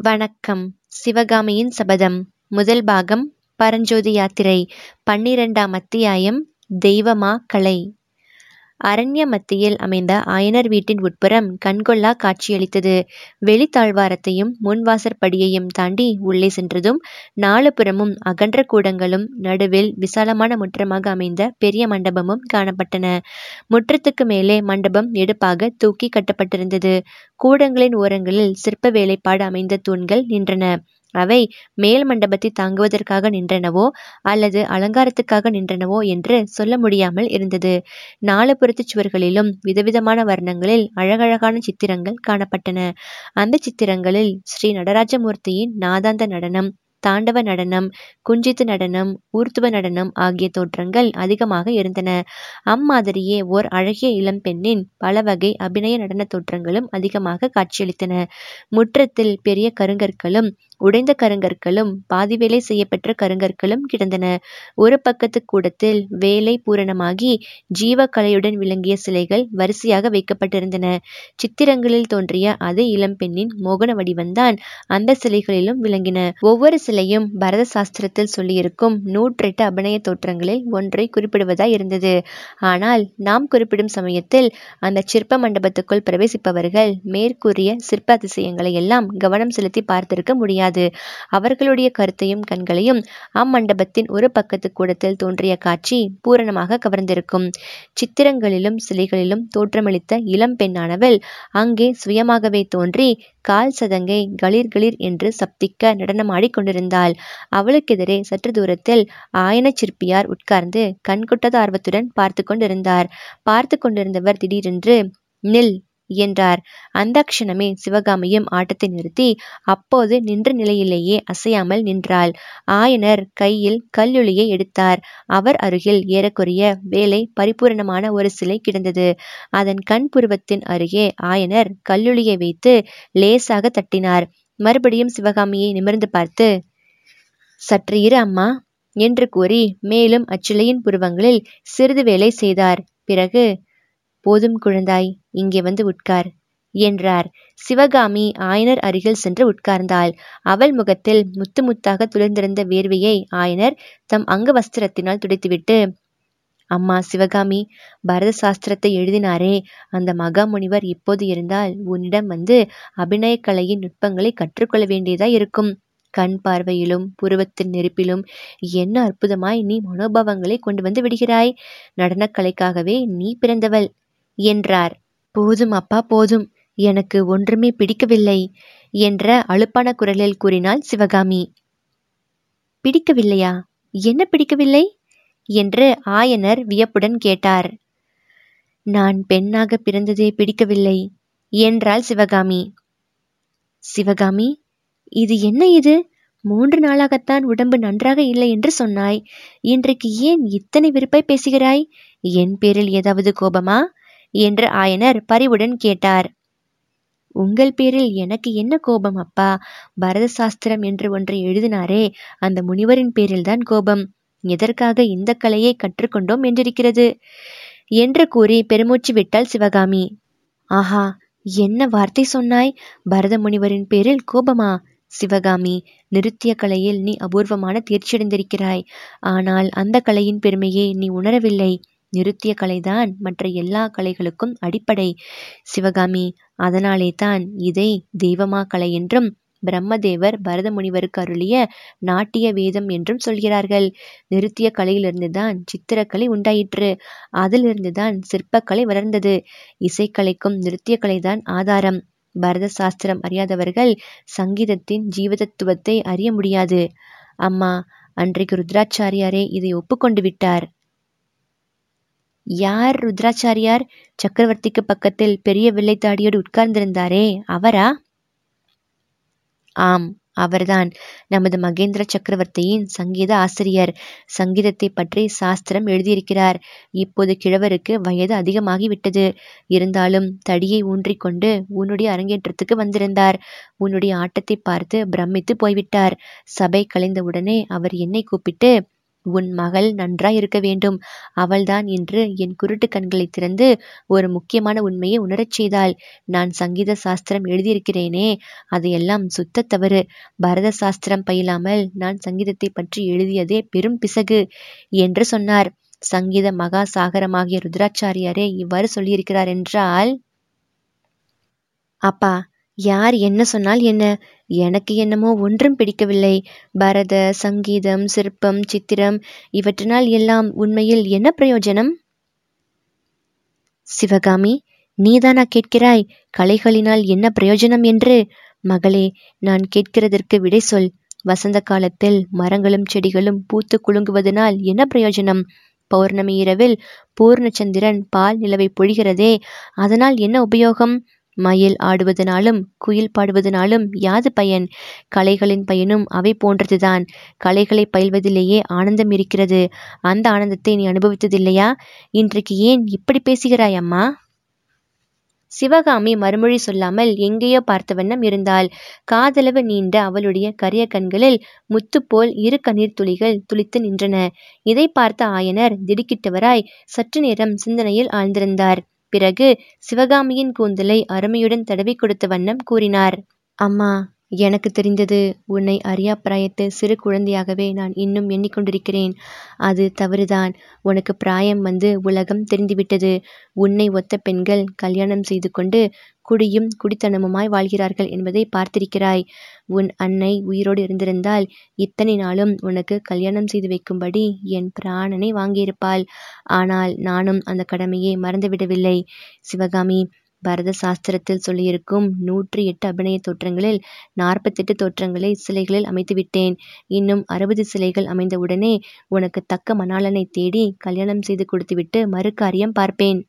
வணக்கம். சிவகாமியின் சபதம் முதல் பாகம் பரஞ்சோதி யாத்திரை பன்னிரெண்டாம் அத்தியாயம் தெய்வமா கலை. அரண்ய மத்தியில் அமைந்த ஆயனர் வீட்டின் உட்புறம் கண்கொள்ளா காட்சியளித்தது. வெளித்தாழ்வாரத்தையும் முன்வாசற்படியையும் தாண்டி உள்ளே சென்றதும் நாலு புறமும் அகன்ற கூடங்களும் நடுவில் விசாலமான முற்றமாக அமைந்த பெரிய மண்டபமும் காணப்பட்டன. முற்றத்துக்கு மேலே மண்டபம் எடுப்பாக தூக்கி கட்டப்பட்டிருந்தது. கூடங்களின் ஓரங்களில் சிற்ப வேலைப்பாடு அமைந்த தூண்கள் நின்றன. அவை மேல் மண்டபத்தை தாங்குவதற்காக நின்றனவோ அல்லது அலங்காரத்துக்காக நின்றனவோ என்று சொல்ல முடியாமல் இருந்தது. நாலுபுறத்து சுவர்களிலும் விதவிதமான வர்ணங்களில் அழகழகான சித்திரங்கள் காணப்பட்டன. அந்த சித்திரங்களில் ஸ்ரீ நடராஜமூர்த்தியின் நாதாந்த நடனம் தாண்டவ நடனம் குஞ்சித்து நடனம் ஊர்த்துவ நடனம் ஆகிய தோற்றங்கள் அதிகமாக இருந்தன. அம்மாதிரியே ஓர் அழகிய இளம்பெண்ணின் பல வகை அபிநய நடன தோற்றங்களும் அதிகமாக காட்சியளித்தன. முற்றத்தில் பெரிய கருங்கற்களும் உடைந்த கருங்கற்களும் பாதி வேலை செய்யப்பெற்ற கருங்கற்களும் கிடந்தன. ஒரு பக்கத்து கூடத்தில் வேலை பூரணமாகி ஜீவக்கலையுடன் விளங்கிய சிலைகள் வரிசையாக வைக்கப்பட்டிருந்தன. சித்திரங்களில் தோன்றிய அதே இளம்பெண்ணின் மோகன வடிவந்தான் அந்த சிலைகளிலும் விளங்கின. ஒவ்வொரு சிலையும் பரத சாஸ்திரத்தில் சொல்லியிருக்கும் நூற்றெட்டு அபிநய தோற்றங்களில் ஒன்றை குறிப்பிடுவதாய் இருந்தது. ஆனால் நாம் குறிப்பிடும் சமயத்தில் அந்த சிற்ப மண்டபத்துக்குள் பிரவேசிப்பவர்கள் மேற்கூறிய சிற்ப அதிசயங்களை எல்லாம் கவனம் செலுத்தி பார்த்திருக்க முடியாது. அவர்களுடைய கருத்தையும் கண்களையும் அம்மண்டபத்தின் ஒரு பக்கத்து கூடத்தில் தோன்றிய காட்சி பூரணமாக கவர்ந்திருக்கும். சித்திரங்களிலும் சிலைகளிலும் தோற்றமளித்த இளம் பெண்ணானவள் அங்கே சுயமாகவே தோன்றி கால் சதங்கை களிர் களிர் என்று சப்திக்க நடனமாடிக் கொண்டிருந்தாள். அவளுக்கெதிரே சற்று தூரத்தில் ஆயன சிற்பியார் உட்கார்ந்து கண்கொட்டாத ஆர்வத்துடன் பார்த்து கொண்டிருந்தார். பார்த்து கொண்டிருந்தவர் திடீரென்று நில் என்றார். அந்த க்ஷணமே சிவகாமியும் ஆட்டத்தை நிறுத்தி அப்போது நின்ற நிலையிலேயே அசையாமல் நின்றாள். ஆயனர் கையில் கல்லுளியை எடுத்தார். அவர் அருகில் ஏறக்குறைய வேலை பரிபூரணமான ஒரு சிலை கிடந்தது. அதன் கண் புருவத்தின் அருகே ஆயனர் கல்லுளியை வைத்து லேசாக தட்டினார். மறுபடியும் சிவகாமியை நிமிர்ந்து பார்த்து சற்று இரு அம்மா என்று கூறி மேலும் அச்சிலையின் புருவங்களில் சிறிது வேலை செய்தார். பிறகு போதும் குழந்தாய் இங்கே வந்து உட்கார் என்றார். சிவகாமி ஆயனர் அருகில் சென்று உட்கார்ந்தாள். அவள் முகத்தில் முத்து முத்தாக துளிர்ந்திருந்த வேர்வையை ஆயனர் தம் அங்க வஸ்திரத்தினால் துடைத்துவிட்டு அம்மா சிவகாமி பரத சாஸ்திரத்தை எழுதினாரே. அந்த மகாமுனிவர் இப்போது இருந்தால் உன்னிடம் வந்து அபிநயக்கலையின் நுட்பங்களை கற்றுக்கொள்ள வேண்டியதாய் இருக்கும். கண் பார்வையிலும் புருவத்தின் நெருப்பிலும் என்ன அற்புதமாய் நீ மனோபாவங்களை கொண்டு வந்து விடுகிறாய். நடனக்கலைக்காகவே நீ பிறந்தவள். என்றார். போதும் அப்பா போதும். எனக்கு ஒன்றுமே பிடிக்கவில்லை என்ற அழுப்பான குரலில் கூறினாள் சிவகாமி. பிடிக்கவில்லையா? என்ன பிடிக்கவில்லை? என்று ஆயனர் வியப்புடன் கேட்டார். நான் பெண்ணாக பிறந்ததே பிடிக்கவில்லை என்றாள் சிவகாமி. சிவகாமி இது என்ன இது? மூன்று நாளாகத்தான் உடம்பு நன்றாக இல்லை என்று சொன்னாய். இன்றைக்கு ஏன் இத்தனை விருப்பாய் பேசுகிறாய்? என் பேரில் ஏதாவது கோபமா? என்று ஆயனர் பரிவுடன் கேட்டார். உங்கள் பேரில் எனக்கு என்ன கோபம் அப்பா? பரத சாஸ்திரம் என்று ஒன்றை எழுதினாரே அந்த முனிவரின் பேரில்தான் கோபம். எதற்காக இந்த கலையை கற்றுக்கொண்டோம் என்றிருக்கிறது? என்று கூறி பெருமூச்சு விட்டாள் சிவகாமி. ஆஹா என்ன வார்த்தை சொன்னாய்? பரத முனிவரின் பேரில் கோபமா? சிவகாமி நிருத்திய கலையில் நீ அபூர்வமான தேர்ச்சியடைந்திருக்கிறாய். ஆனால் அந்த கலையின் பெருமையை நீ உணரவில்லை. நிருத்திய கலைதான் மற்ற எல்லா கலைகளுக்கும் அடிப்படை. சிவகாமி அதனாலே தான் இதை தெய்வமா கலை என்றும் பிரம்மதேவர் பரத முனிவருக்கு அருளிய நாட்டிய வேதம் என்றும் சொல்கிறார்கள். நிருத்திய கலையிலிருந்துதான் சித்திரக்கலை உண்டாயிற்று. அதிலிருந்துதான் சிற்பக்கலை வளர்ந்தது. இசைக்கலைக்கும் நிருத்திய கலைதான் ஆதாரம். பரத சாஸ்திரம் அறியாதவர்கள் சங்கீதத்தின் ஜீவதத்துவத்தை அறிய முடியாது. அம்மா அன்றைக்கு ருத்ராச்சாரியாரே இதை ஒப்புக்கொண்டு விட்டார். யார் ருத்ராச்சாரியார் சக்கரவர்த்திக்கு பக்கத்தில் பெரிய வெள்ளைத்தாடியோடு உட்கார்ந்திருந்தாரே அவரா? ஆம் அவர்தான். நமது மகேந்திர சக்கரவர்த்தியின் சங்கீத ஆசிரியர். சங்கீதத்தை பற்றி சாஸ்திரம் எழுதியிருக்கிறார். இப்போது கிழவருக்கு வயது அதிகமாகிவிட்டது. இருந்தாலும் தடியை ஊன்றிக்கொண்டு உன்னுடைய அரங்கேற்றத்துக்கு வந்திருந்தார். உன்னுடைய ஆட்டத்தை பார்த்து பிரமித்து போய்விட்டார். சபை கலைந்தவுடனே அவர் என்னை கூப்பிட்டு உன் மகள் நன்றாய் இருக்க வேண்டும். அவள்தான் இன்று என் குருட்டு கண்களை திறந்து ஒரு முக்கியமான உண்மையை உணரச் செய்தாள். நான் சங்கீத சாஸ்திரம் எழுதியிருக்கிறேனே அதையெல்லாம் சுத்த தவறு. பரத சாஸ்திரம் பயிலாமல் நான் சங்கீதத்தை பற்றி எழுதியதே பெரும் பிசகு என்று சொன்னார். சங்கீத மகா சாகரமாகிய ருத்ராச்சாரியாரே இவ்வாறு சொல்லியிருக்கிறார் என்றால் அப்பா யார் என்ன சொன்னால் என்ன? எனக்கு என்னமோ ஒன்றும் பிடிக்கவில்லை. பரத சங்கீதம் சிற்பம் சித்திரம் இவற்றினால் எல்லாம் உண்மையில் என்ன பிரயோஜனம்? சிவகாமி நீதானா கேட்கிறாய்? கலைகளினால் என்ன பிரயோஜனம் என்று? மகளே நான் கேட்கிறதற்கு விடை சொல். வசந்த காலத்தில் மரங்களும் செடிகளும் பூத்து குலுங்குவதனால் என்ன பிரயோஜனம்? பௌர்ணமி இரவில் பூர்ணச்சந்திரன் பால் நிலவை பொழிகிறதே அதனால் என்ன உபயோகம்? மயில் ஆடுவதனாலும் குயில் பாடுவதனாலும் யாது பயன்? கலைகளின் பயனும் அவை போன்றதுதான். கலைகளை பயில்வதிலேயே ஆனந்தம் இருக்கிறது. அந்த ஆனந்தத்தை நீ அனுபவித்ததில்லையா? இன்றைக்கு ஏன் இப்படி பேசுகிறாய் அம்மா? சிவகாமி மறுமொழி சொல்லாமல் எங்கேயோ பார்த்த வண்ணம் இருந்தாள். காதளவு நீண்ட அவளுடைய கரிய கண்களில் முத்துப்போல் இரு கண்ணீர் துளிகள் துளித்து நின்றன. இதை பார்த்த ஆயனர் திடுக்கிட்டவராய் சற்று நேரம் சிந்தனையில் ஆழ்ந்திருந்தார். பிறகு சிவகாமியின் கூந்தலை அருமையுடன் தடவி கொடுத்த வண்ணம் கூறினார். அம்மா எனக்கு தெரிந்தது உன்னை அறியா பிராயத்து சிறு குழந்தையாகவே நான் இன்னும் எண்ணிக்கொண்டிருக்கிறேன். அது தவறுதான். உனக்கு பிராயம் வந்து உலகம் தெரிந்துவிட்டது. உன்னை ஒத்த பெண்கள் கல்யாணம் செய்து கொண்டு குடியும் குடித்தனமுமாய் வாழ்கிறார்கள் என்பதை பார்த்திருக்கிறாய். உன் அன்னை உயிரோடு இருந்திருந்தால் இத்தனை நாளும் உனக்கு கல்யாணம் செய்து வைக்கும்படி என் பிராணனை வாங்கியிருப்பாள். ஆனால் நானும் அந்த கடமையை மறந்துவிடவில்லை. சிவகாமி பரத சாஸ்திரத்தில் சொல்லியிருக்கும் நூற்றி எட்டு அபிநய தோற்றங்களில் நாற்பத்தெட்டு தோற்றங்களை சிலைகளில் அமைத்துவிட்டேன். இன்னும் அறுபது சிலைகள் அமைந்தவுடனே உனக்கு தக்க மணாளனை தேடி கல்யாணம் செய்து கொடுத்துவிட்டு மறு காரியம் பார்ப்பேன்.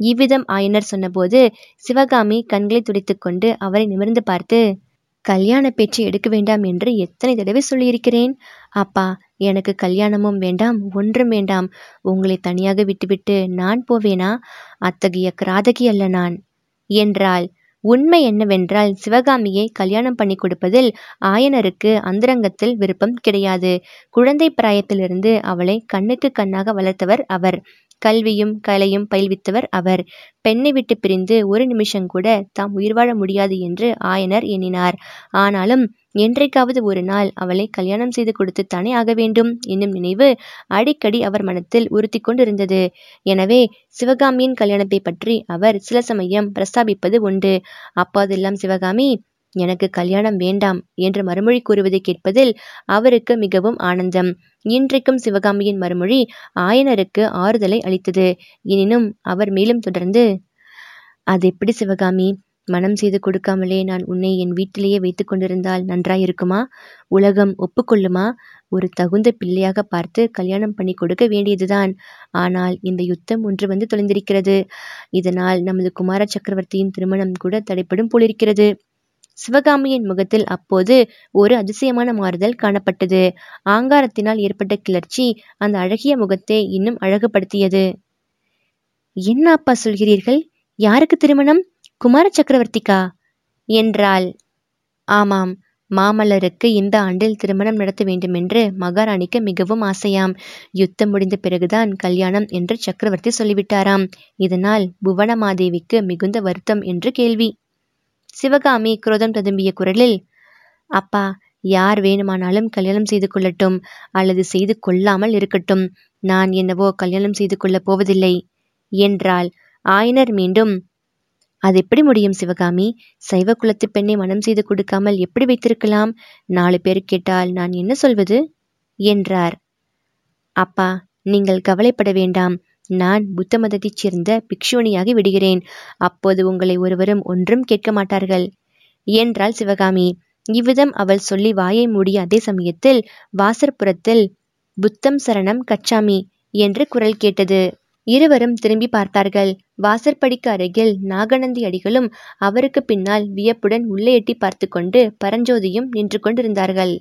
இவ்விதம் ஆயனர் சொன்னபோது சிவகாமி கண்களை துடைத்துக்கொண்டு அவரை நிமிர்ந்து பார்த்து கல்யாண பேச்சு எடுக்க வேண்டாம் என்று எத்தனை தடவை சொல்லியிருக்கிறேன்? அப்பா எனக்கு கல்யாணமும் வேண்டாம் ஒன்றும் வேண்டாம். உங்களை தனியாக விட்டுவிட்டு நான் போவேனா? அத்தகைய கிராதகி அல்ல நான். என்றாள். உண்மை என்னவென்றால் சிவகாமியை கல்யாணம் பண்ணி கொடுப்பதில் ஆயனருக்கு அந்தரங்கத்தில் விருப்பம் கிடையாது. குழந்தை பிராயத்திலிருந்து அவளை கண்ணுக்கு கண்ணாக வளர்த்தவர் அவர். கல்வியும் கலையும் பயில்வித்தவர் அவர். பெண்ணை விட்டு பிரிந்து ஒரு நிமிஷம் கூட தாம் உயிர் வாழ முடியாது என்று ஆயனர் எண்ணினார். ஆனாலும் என்றைக்காவது ஒரு நாள் அவளை கல்யாணம் செய்து கொடுத்துத்தானே ஆக வேண்டும் என்னும் நினைவு அடிக்கடி அவர் மனத்தில் உறுத்தி கொண்டிருந்தது. எனவே சிவகாமியின் கல்யாணத்தை பற்றி அவர் சில சமயம் பிரஸ்தாபிப்பது உண்டு. அப்போதெல்லாம் சிவகாமி எனக்கு கல்யாணம் வேண்டாம் என்று மறுமொழி கூறுவதை கேட்பதில் அவருக்கு மிகவும் ஆனந்தம். இன்றைக்கும் சிவகாமியின் மறுமொழி ஆயனருக்கு ஆறுதலை அளித்தது. எனினும் அவர் மேலும் தொடர்ந்து அது எப்படி சிவகாமி? மனம் செய்து கொடுக்காமலே நான் உன்னை என் வீட்டிலேயே வைத்து கொண்டிருந்தால் நன்றாயிருக்குமா? உலகம் ஒப்புக்கொள்ளுமா? ஒரு தகுந்த பிள்ளையாக பார்த்து கல்யாணம் பண்ணி கொடுக்க வேண்டியதுதான். ஆனால் இந்த யுத்தம் ஒன்று வந்து தொலைந்திருக்கிறது. இதனால் நமது குமார சக்கரவர்த்தியின் திருமணம் கூட தடைப்படும் போலிருக்கிறது. சிவகாமியின் முகத்தில் அப்போது ஒரு அதிசயமான மாறுதல் காணப்பட்டது. ஆங்காரத்தினால் ஏற்பட்ட கிளர்ச்சி அந்த அழகிய முகத்தை இன்னும் அழகுபடுத்தியது. என்ன அப்பா சொல்கிறீர்கள்? யாருக்கு திருமணம்? குமார சக்கரவர்த்திக்கா? என்றாள். ஆமாம் மாமல்லருக்கு இந்த ஆண்டில் திருமணம் நடத்த வேண்டுமென்று மகாராணிக்கு மிகவும் ஆசையாம். யுத்தம் முடிந்த பிறகுதான் கல்யாணம் என்று சக்கரவர்த்தி சொல்லிவிட்டாராம். இதனால் புவனமாதேவிக்கு மிகுந்த வருத்தம் என்று கேள்வி. சிவகாமி குரோதம் ததும்பிய குரலில் அப்பா யார் வேணுமானாலும் கல்யாணம் செய்து கொள்ளட்டும் அல்லது செய்து கொள்ளாமல் இருக்கட்டும். நான் என்னவோ கல்யாணம் செய்து கொள்ளப் போவதில்லை. என்றாள். ஆயனர் மீண்டும் அது எப்படி முடியும் சிவகாமி? சைவ குலத்து பெண்ணை மனம் செய்து கொடுக்காமல் எப்படி வைத்திருக்கலாம்? நாலு பேர் கேட்டால் நான் என்ன சொல்வது? என்றார். அப்பா நீங்கள் கவலைப்பட வேண்டாம். நான் புத்த மதத்தைச் சேர்ந்த பிக்ஷுவனியாகி விடுகிறேன். அப்போது உங்களை ஒருவரும் ஒன்றும் கேட்க மாட்டார்கள். என்றாள் சிவகாமி. இவ்விதம் அவள் சொல்லி வாயை மூடிய அதே சமயத்தில் வாசற்புறத்தில் புத்தம் சரணம் கச்சாமி என்று குரல் கேட்டது. இருவரும் திரும்பி பார்த்தார்கள். வாசற்படிக்கு அருகில் நாகநந்தி அடிகளும் அவருக்கு பின்னால் வியப்புடன் உள்ளே எட்டி பார்த்து கொண்டு பரஞ்சோதியும் நின்று கொண்டிருந்தார்கள்.